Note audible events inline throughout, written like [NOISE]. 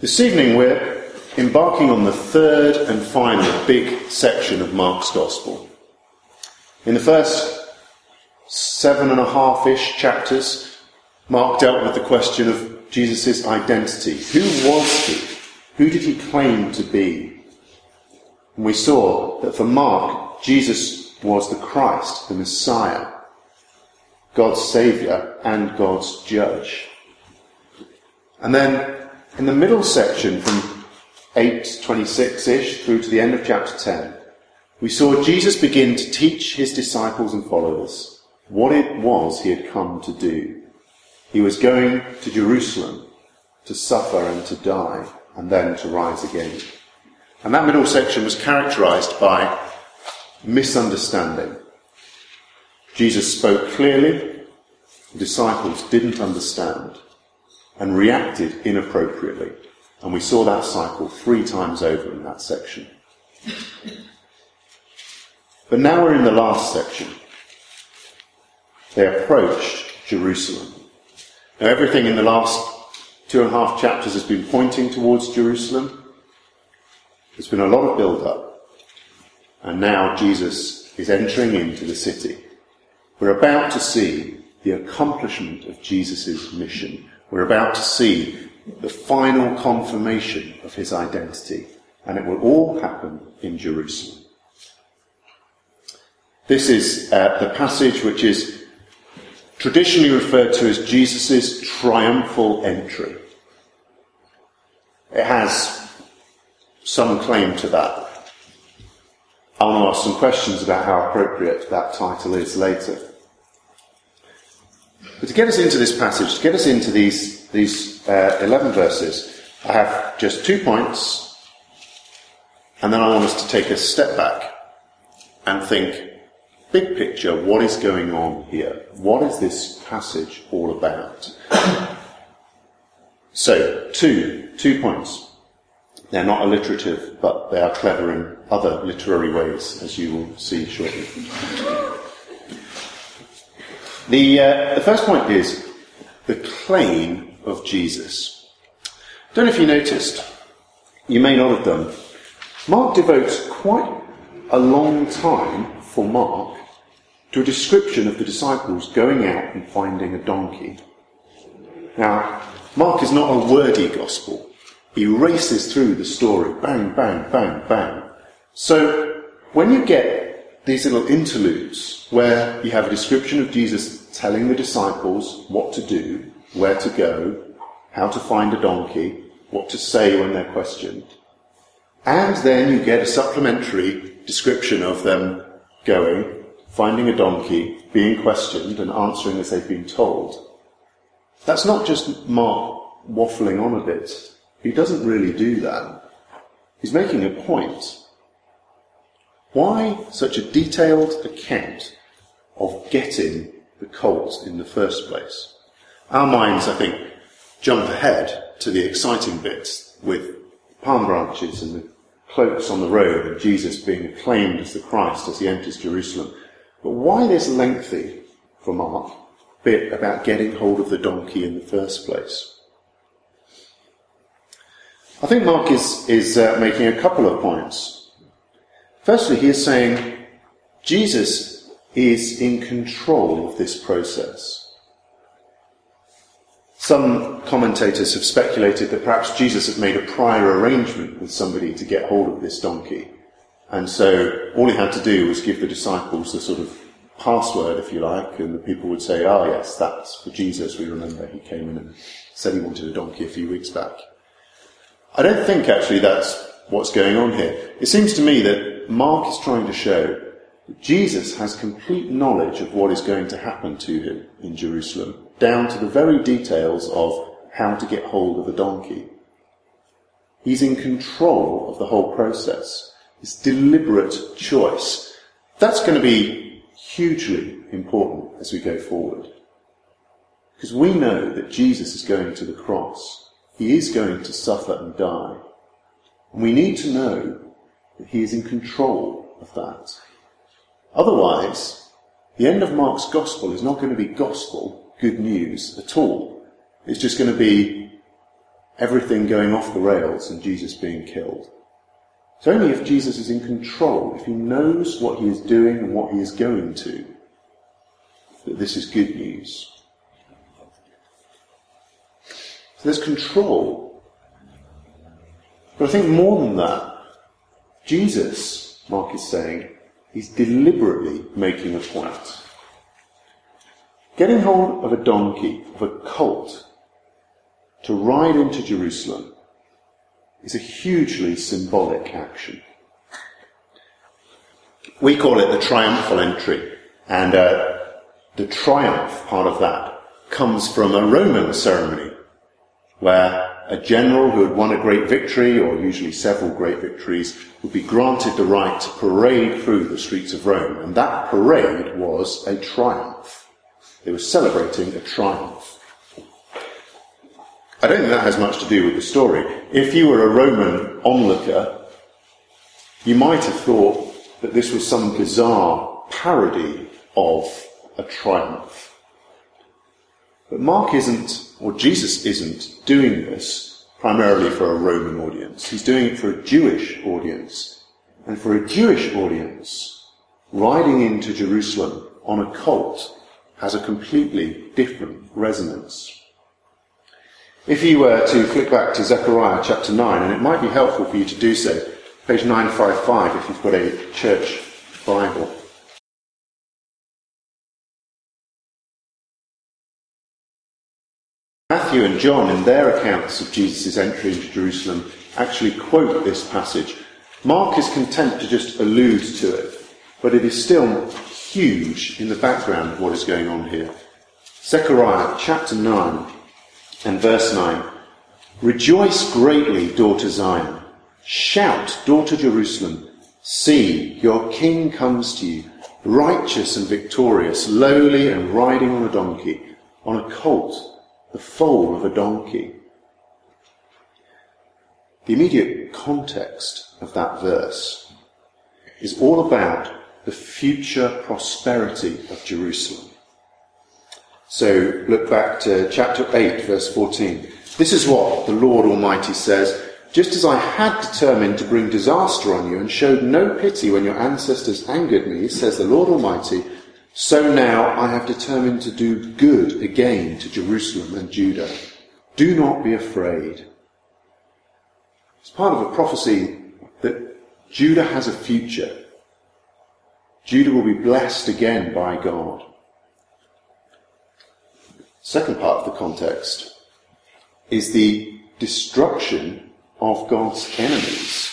This evening we're embarking on the third and final big section of Mark's Gospel. In the first seven and a half ish chapters, Mark dealt with the question of Jesus' identity. Who was he? Who did he claim to be? And we saw that for Mark, Jesus was the Christ, the Messiah, God's Saviour and God's Judge. And then in the middle section from 8.26ish through to the end of chapter 10, we saw Jesus begin to teach his disciples and followers what it was he had come to do. He was going to Jerusalem to suffer and to die and then to rise again. And that middle section was characterized by misunderstanding. Jesus spoke clearly, the disciples didn't understand and reacted inappropriately. And we saw that cycle three times over in that section. But now we're in the last section. They approached Jerusalem. Now, everything in the last two and a half chapters has been pointing towards Jerusalem. There's been a lot of build up. And now Jesus is entering into the city. We're about to see the accomplishment of Jesus' mission. We're about to see the final confirmation of his identity. And it will all happen in Jerusalem. This is uh, the passage which is traditionally referred to as Jesus' triumphal entry. It has some claim to that. I want to ask some questions about how appropriate that title is later. But to get us into this passage, to get us into these, these uh, 11 verses, I have just two points, and then I want us to take a step back and think, big picture, what is going on here? What is this passage all about? [COUGHS] so, two, two points. They're not alliterative, but they are clever in other literary ways, as you will see shortly. The, uh, the first point is the claim of Jesus. I Don't know if you noticed, you may not have done, Mark devotes quite a long time for Mark to a description of the disciples going out and finding a donkey. Now, Mark is not a wordy gospel. He races through the story, bang, bang, bang, bang. So, when you get these little interludes where you have a description of Jesus telling the disciples what to do, where to go, how to find a donkey, what to say when they're questioned. And then you get a supplementary description of them going, finding a donkey, being questioned, and answering as they've been told. That's not just Mark waffling on a bit. He doesn't really do that. He's making a point. Why such a detailed account of getting the colt in the first place. Our minds, I think, jump ahead to the exciting bits with palm branches and the cloaks on the road and Jesus being acclaimed as the Christ as he enters Jerusalem. But why this lengthy, for Mark, bit about getting hold of the donkey in the first place? I think Mark is, is uh, making a couple of points. Firstly, he is saying Jesus is in control of this process. Some commentators have speculated that perhaps Jesus had made a prior arrangement with somebody to get hold of this donkey. And so all he had to do was give the disciples the sort of password, if you like, and the people would say, ah, oh, yes, that's for Jesus. We remember he came in and said he wanted a donkey a few weeks back. I don't think actually that's what's going on here. It seems to me that Mark is trying to show that Jesus has complete knowledge of what is going to happen to him in Jerusalem, down to the very details of how to get hold of a donkey. He's in control of the whole process. His deliberate choice. That's going to be hugely important as we go forward. Because we know that Jesus is going to the cross. He is going to suffer and die. And we need to know that he is in control of that. Otherwise, the end of Mark's gospel is not going to be gospel, good news at all. It's just going to be everything going off the rails and Jesus being killed. It's only if Jesus is in control, if he knows what he is doing and what he is going to, that this is good news. So there's control. But I think more than that, Jesus, Mark is saying, is deliberately making a point. Getting hold of a donkey, of a colt, to ride into Jerusalem is a hugely symbolic action. We call it the triumphal entry, and uh, the triumph part of that comes from a Roman ceremony where a general who had won a great victory, or usually several great victories, would be granted the right to parade through the streets of Rome. And that parade was a triumph. They were celebrating a triumph. I don't think that has much to do with the story. If you were a Roman onlooker, you might have thought that this was some bizarre parody of a triumph. But Mark isn't, or Jesus isn't, doing this primarily for a Roman audience. He's doing it for a Jewish audience. And for a Jewish audience, riding into Jerusalem on a colt has a completely different resonance. If you were to flick back to Zechariah chapter 9, and it might be helpful for you to do so, page 955 if you've got a church Bible. Matthew and John, in their accounts of Jesus' entry into Jerusalem, actually quote this passage. Mark is content to just allude to it, but it is still huge in the background of what is going on here. Zechariah chapter 9, and verse 9 Rejoice greatly, daughter Zion. Shout, daughter Jerusalem. See, your king comes to you, righteous and victorious, lowly and riding on a donkey, on a colt, the foal of a donkey. The immediate context of that verse is all about the future prosperity of Jerusalem. So look back to chapter 8, verse 14. This is what the Lord Almighty says Just as I had determined to bring disaster on you and showed no pity when your ancestors angered me, says the Lord Almighty, so now I have determined to do good again to Jerusalem and Judah. Do not be afraid. It's part of a prophecy that Judah has a future. Judah will be blessed again by God. Second part of the context is the destruction of God's enemies.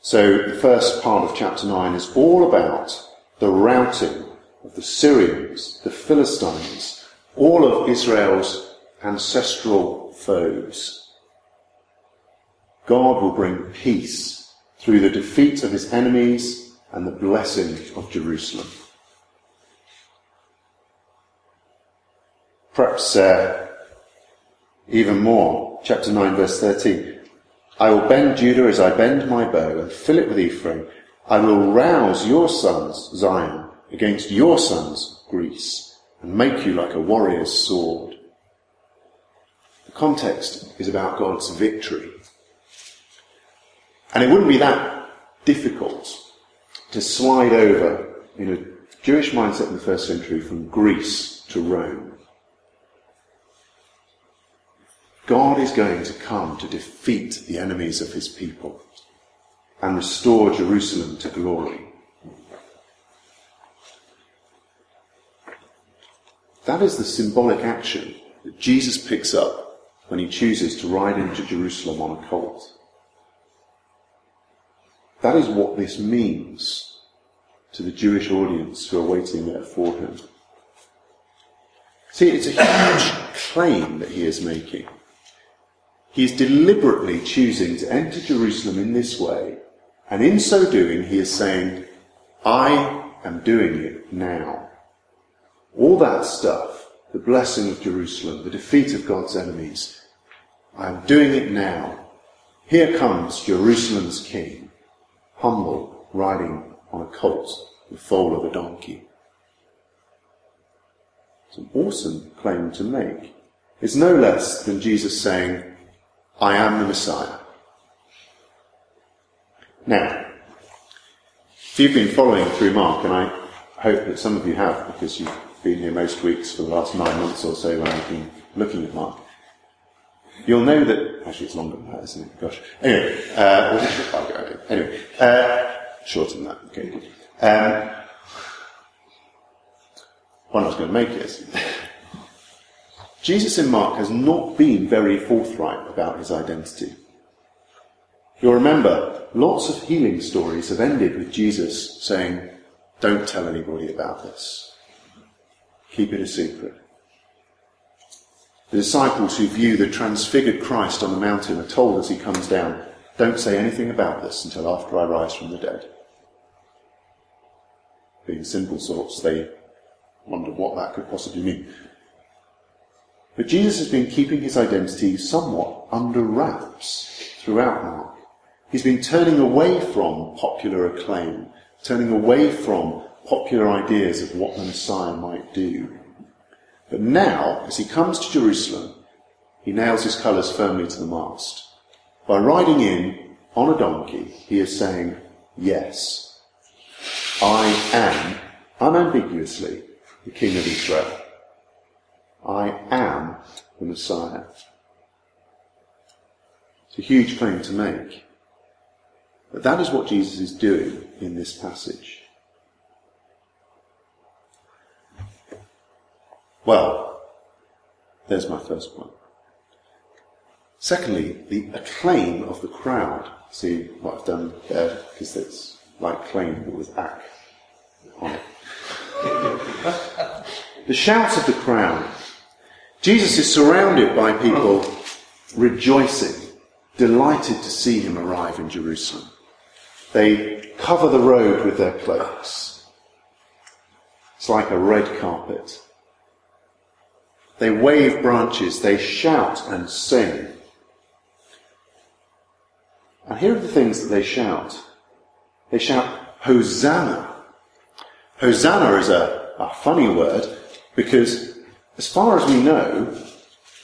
So the first part of chapter 9 is all about the routing of the Syrians, the Philistines, all of Israel's ancestral foes. God will bring peace through the defeat of his enemies and the blessing of Jerusalem. Perhaps uh, even more, chapter 9, verse 13. I will bend Judah as I bend my bow and fill it with Ephraim. I will rouse your sons, Zion, against your sons, Greece, and make you like a warrior's sword. The context is about God's victory. And it wouldn't be that difficult to slide over in a Jewish mindset in the first century from Greece to Rome. God is going to come to defeat the enemies of his people and restore Jerusalem to glory. That is the symbolic action that Jesus picks up when he chooses to ride into Jerusalem on a colt. That is what this means to the Jewish audience who are waiting there for him. See, it's a huge claim that he is making. He is deliberately choosing to enter Jerusalem in this way, and in so doing, he is saying, I am doing it now. All that stuff, the blessing of Jerusalem, the defeat of God's enemies, I am doing it now. Here comes Jerusalem's king, humble, riding on a colt, the foal of a donkey. It's an awesome claim to make. It's no less than Jesus saying, I am the Messiah. Now, if you've been following through Mark, and I hope that some of you have because you've been here most weeks for the last nine months or so when I've been looking at Mark, you'll know that, actually it's longer than that, isn't it? Gosh. Anyway, uh, anyway, uh, shorter that, okay. Um, what I was going to make is, [LAUGHS] Jesus in Mark has not been very forthright about his identity. You'll remember, lots of healing stories have ended with Jesus saying, Don't tell anybody about this. Keep it a secret. The disciples who view the transfigured Christ on the mountain are told as he comes down, Don't say anything about this until after I rise from the dead. Being simple sorts, they wonder what that could possibly mean. But Jesus has been keeping his identity somewhat under wraps throughout Mark. He's been turning away from popular acclaim, turning away from popular ideas of what the Messiah might do. But now, as he comes to Jerusalem, he nails his colours firmly to the mast. By riding in on a donkey, he is saying, Yes, I am unambiguously the King of Israel. I am the Messiah. It's a huge claim to make. But that is what Jesus is doing in this passage. Well, there's my first point. Secondly, the acclaim of the crowd. See what I've done there, because it's like claim but with ack on it. [LAUGHS] the shouts of the crowd. Jesus is surrounded by people rejoicing, delighted to see him arrive in Jerusalem. They cover the road with their cloaks. It's like a red carpet. They wave branches, they shout and sing. And here are the things that they shout. They shout, Hosanna. Hosanna is a, a funny word because, as far as we know,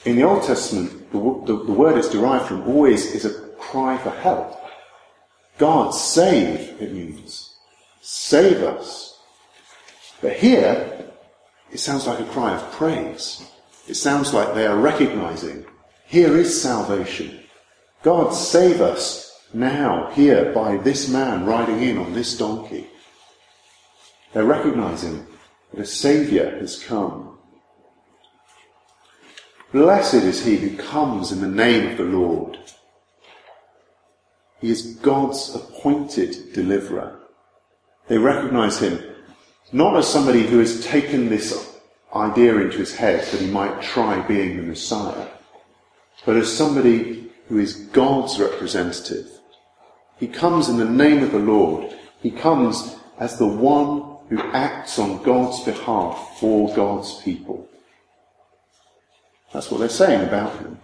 in the Old Testament, the, the, the word it's derived from always is a cry for help. God save, it means. Save us. But here, it sounds like a cry of praise. It sounds like they are recognizing, here is salvation. God save us now, here, by this man riding in on this donkey. They're recognizing that a Saviour has come. Blessed is he who comes in the name of the Lord. He is God's appointed deliverer. They recognize him not as somebody who has taken this idea into his head that he might try being the Messiah, but as somebody who is God's representative. He comes in the name of the Lord. He comes as the one who acts on God's behalf for God's people. That's what they're saying about him.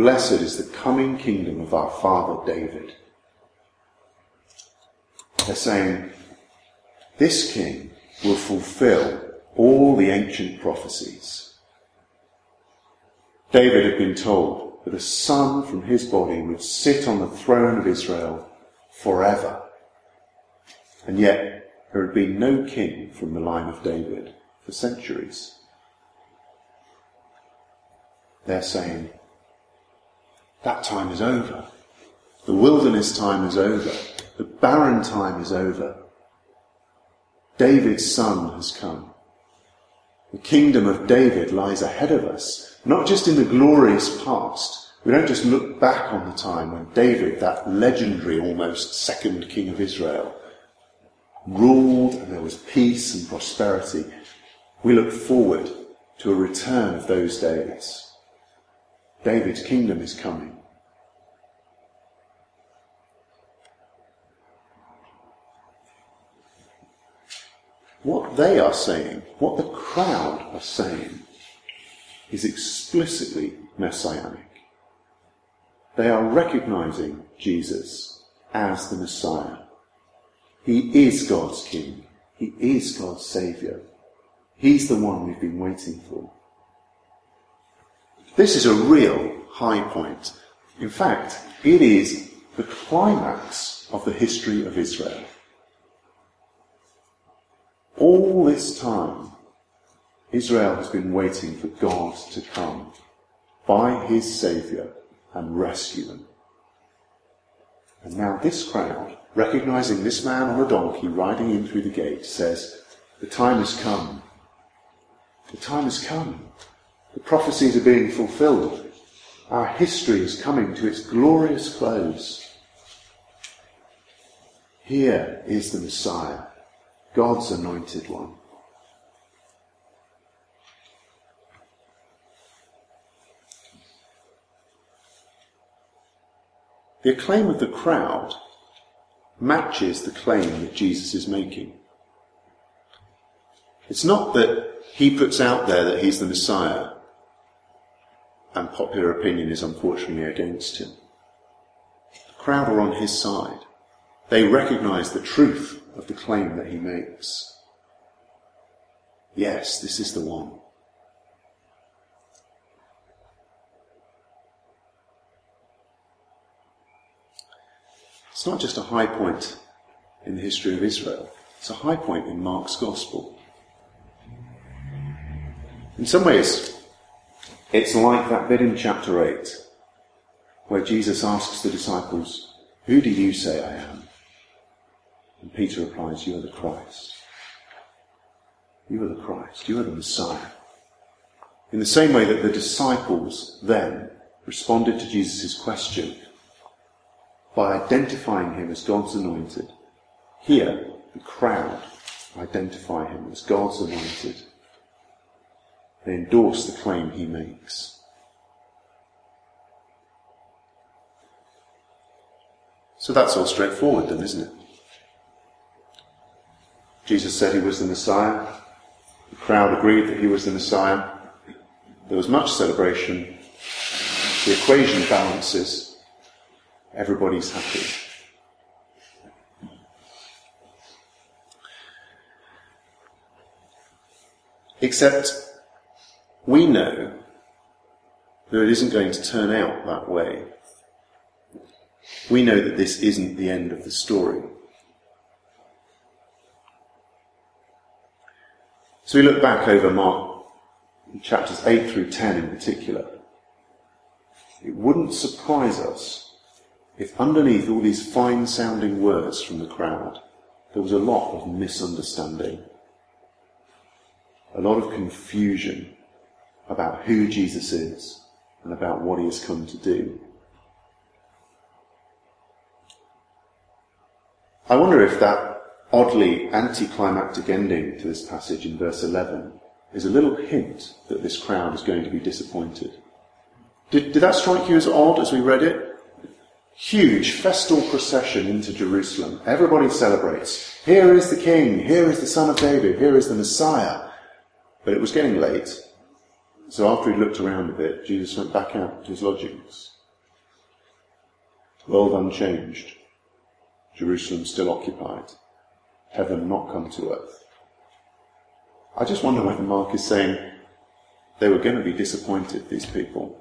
Blessed is the coming kingdom of our father David. They're saying, this king will fulfill all the ancient prophecies. David had been told that a son from his body would sit on the throne of Israel forever. And yet, there had been no king from the line of David for centuries. They're saying, that time is over. The wilderness time is over. The barren time is over. David's son has come. The kingdom of David lies ahead of us, not just in the glorious past. We don't just look back on the time when David, that legendary almost second king of Israel, ruled and there was peace and prosperity. We look forward to a return of those days. David's kingdom is coming. What they are saying, what the crowd are saying, is explicitly messianic. They are recognizing Jesus as the Messiah. He is God's King. He is God's Saviour. He's the one we've been waiting for. This is a real high point. In fact, it is the climax of the history of Israel. All this time, Israel has been waiting for God to come by his Saviour and rescue them. And now this crowd, recognizing this man on a donkey riding in through the gate, says, The time has come. The time has come. The prophecies are being fulfilled. Our history is coming to its glorious close. Here is the Messiah, God's anointed one. The acclaim of the crowd matches the claim that Jesus is making. It's not that he puts out there that he's the Messiah and popular opinion is unfortunately against him. The crowd are on his side. They recognize the truth of the claim that he makes. Yes, this is the one. It's not just a high point in the history of Israel, it's a high point in Mark's Gospel. In some ways, it's like that bit in chapter 8 where Jesus asks the disciples, Who do you say I am? And Peter replies, You are the Christ. You are the Christ. You are the Messiah. In the same way that the disciples then responded to Jesus' question by identifying him as God's anointed. Here, the crowd identify him as God's anointed. They endorse the claim he makes. So that's all straightforward then, isn't it? Jesus said he was the Messiah. The crowd agreed that he was the Messiah. There was much celebration. The equation balances everybody's happy. Except we know that it isn't going to turn out that way. We know that this isn't the end of the story. So we look back over Mark chapters 8 through 10 in particular. It wouldn't surprise us if underneath all these fine sounding words from the crowd, there was a lot of misunderstanding, a lot of confusion about who Jesus is and about what he has come to do. I wonder if that oddly anticlimactic ending to this passage in verse 11 is a little hint that this crowd is going to be disappointed. Did, did that strike you as odd as we read it? huge festal procession into Jerusalem. Everybody celebrates. Here is the King. Here is the Son of David. Here is the Messiah. But it was getting late. So after he'd looked around a bit, Jesus went back out to his lodgings. World unchanged. Jerusalem still occupied. Heaven not come to earth. I just wonder whether Mark is saying they were going to be disappointed, these people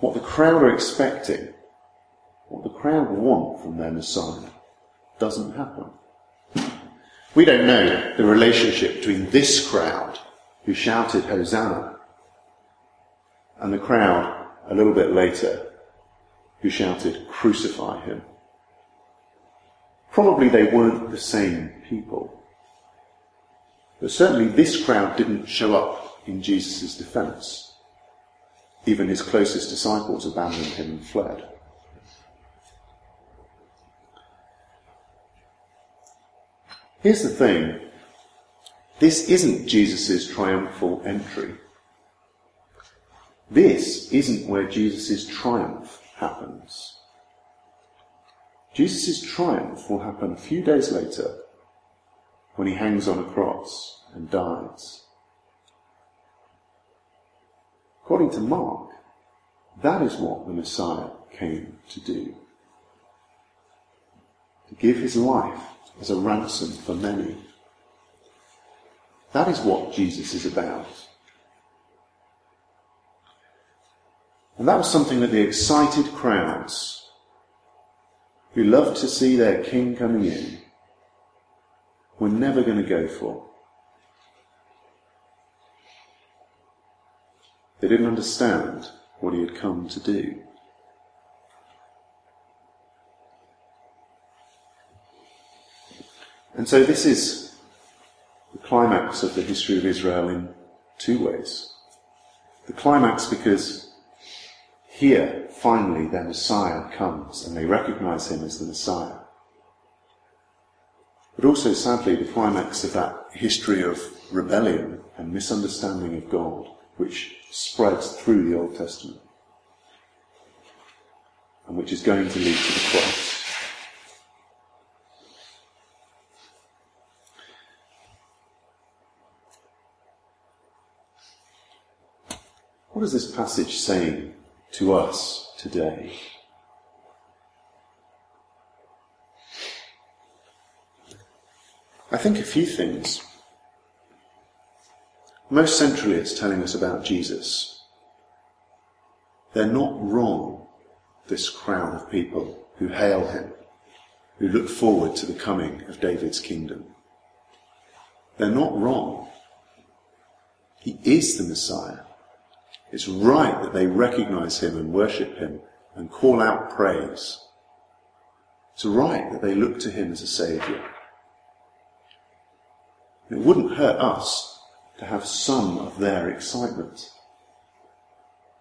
what the crowd are expecting, what the crowd want from their Messiah, doesn't happen. We don't know the relationship between this crowd who shouted Hosanna and the crowd a little bit later who shouted Crucify him. Probably they weren't the same people. But certainly this crowd didn't show up in Jesus' defense. Even his closest disciples abandoned him and fled. Here's the thing this isn't Jesus' triumphal entry. This isn't where Jesus' triumph happens. Jesus' triumph will happen a few days later when he hangs on a cross and dies. According to Mark, that is what the Messiah came to do. To give his life as a ransom for many. That is what Jesus is about. And that was something that the excited crowds who loved to see their king coming in were never going to go for. They didn't understand what he had come to do. And so this is climax of the history of Israel in two ways. The climax because here, finally, their Messiah comes and they recognize him as the Messiah. But also, sadly, the climax of that history of rebellion and misunderstanding of God, which spreads through the Old Testament and which is going to lead to the cross. What is this passage saying to us today? I think a few things. Most centrally, it's telling us about Jesus. They're not wrong, this crowd of people who hail him, who look forward to the coming of David's kingdom. They're not wrong. He is the Messiah. It's right that they recognize him and worship him and call out praise. It's right that they look to him as a saviour. It wouldn't hurt us to have some of their excitement,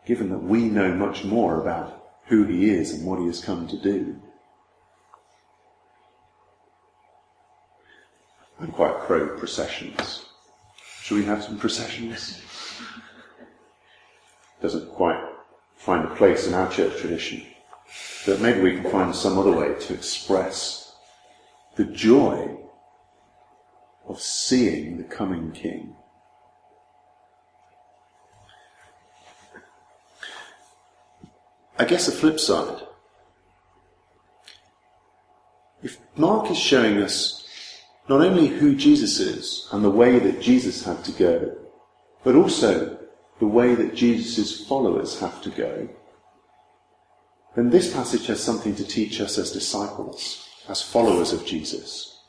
given that we know much more about who he is and what he has come to do. I'm quite pro processions. Shall we have some processions? Doesn't quite find a place in our church tradition. But maybe we can find some other way to express the joy of seeing the coming King. I guess the flip side. If Mark is showing us not only who Jesus is and the way that Jesus had to go, but also the way that Jesus' followers have to go, then this passage has something to teach us as disciples, as followers of Jesus.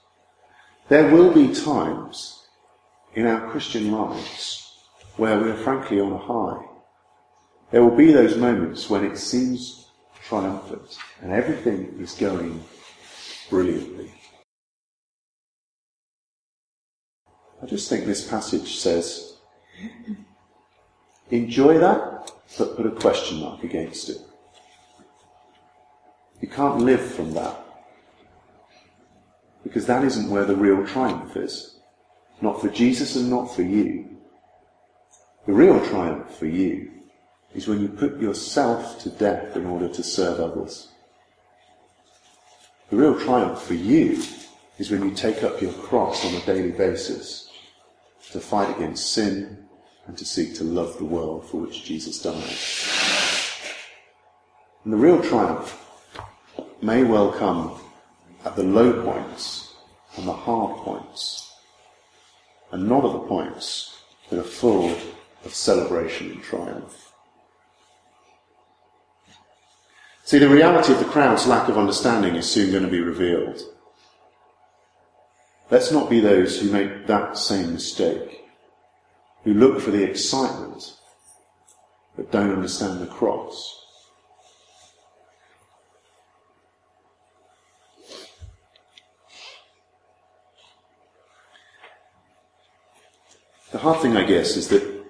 There will be times in our Christian lives where we are frankly on a high. There will be those moments when it seems triumphant and everything is going brilliantly. I just think this passage says Enjoy that, but put a question mark against it. You can't live from that. Because that isn't where the real triumph is. Not for Jesus and not for you. The real triumph for you is when you put yourself to death in order to serve others. The real triumph for you is when you take up your cross on a daily basis to fight against sin, and to seek to love the world for which Jesus died. And the real triumph may well come at the low points and the hard points, and not at the points that are full of celebration and triumph. See, the reality of the crowd's lack of understanding is soon going to be revealed. Let's not be those who make that same mistake who look for the excitement but don't understand the cross. The hard thing, I guess, is that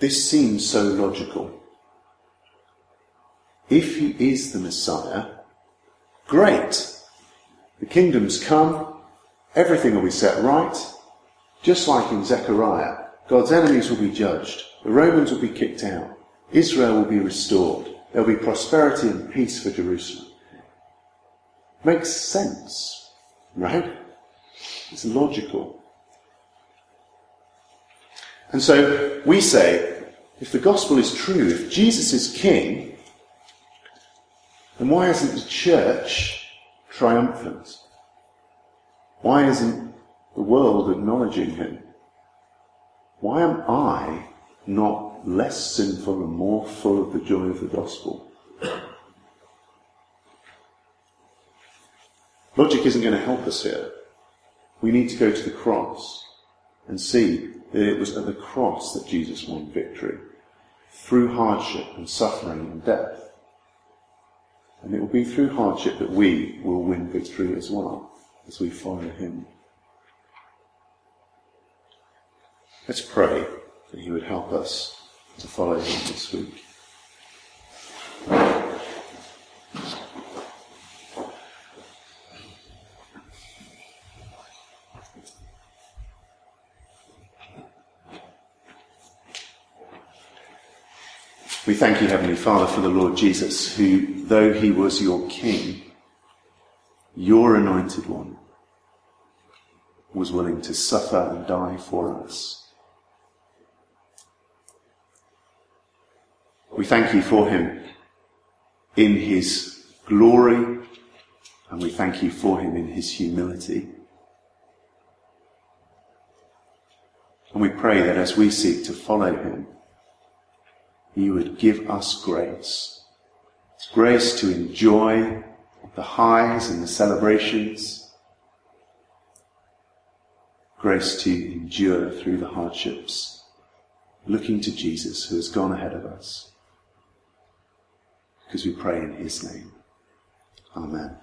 this seems so logical. If he is the Messiah, great. The kingdom's come, everything will be set right, just like in Zechariah, God's enemies will be judged, the Romans will be kicked out, Israel will be restored, there'll be prosperity and peace for Jerusalem. Makes sense, right? It's logical. And so we say, if the gospel is true, if Jesus is king, then why isn't the church triumphant? Why isn't the world acknowledging him. Why am I not less sinful and more full of the joy of the gospel? Logic isn't going to help us here. We need to go to the cross and see that it was at the cross that Jesus won victory through hardship and suffering and death. And it will be through hardship that we will win victory as well as we follow him. Let's pray that he would help us to follow him this week. We thank you, Heavenly Father, for the Lord Jesus, who, though he was your King, your anointed one, was willing to suffer and die for us. We thank you for him in his glory, and we thank you for him in his humility. And we pray that as we seek to follow him, you would give us grace. Grace to enjoy the highs and the celebrations. Grace to endure through the hardships, looking to Jesus who has gone ahead of us. Because we pray in his name. Amen.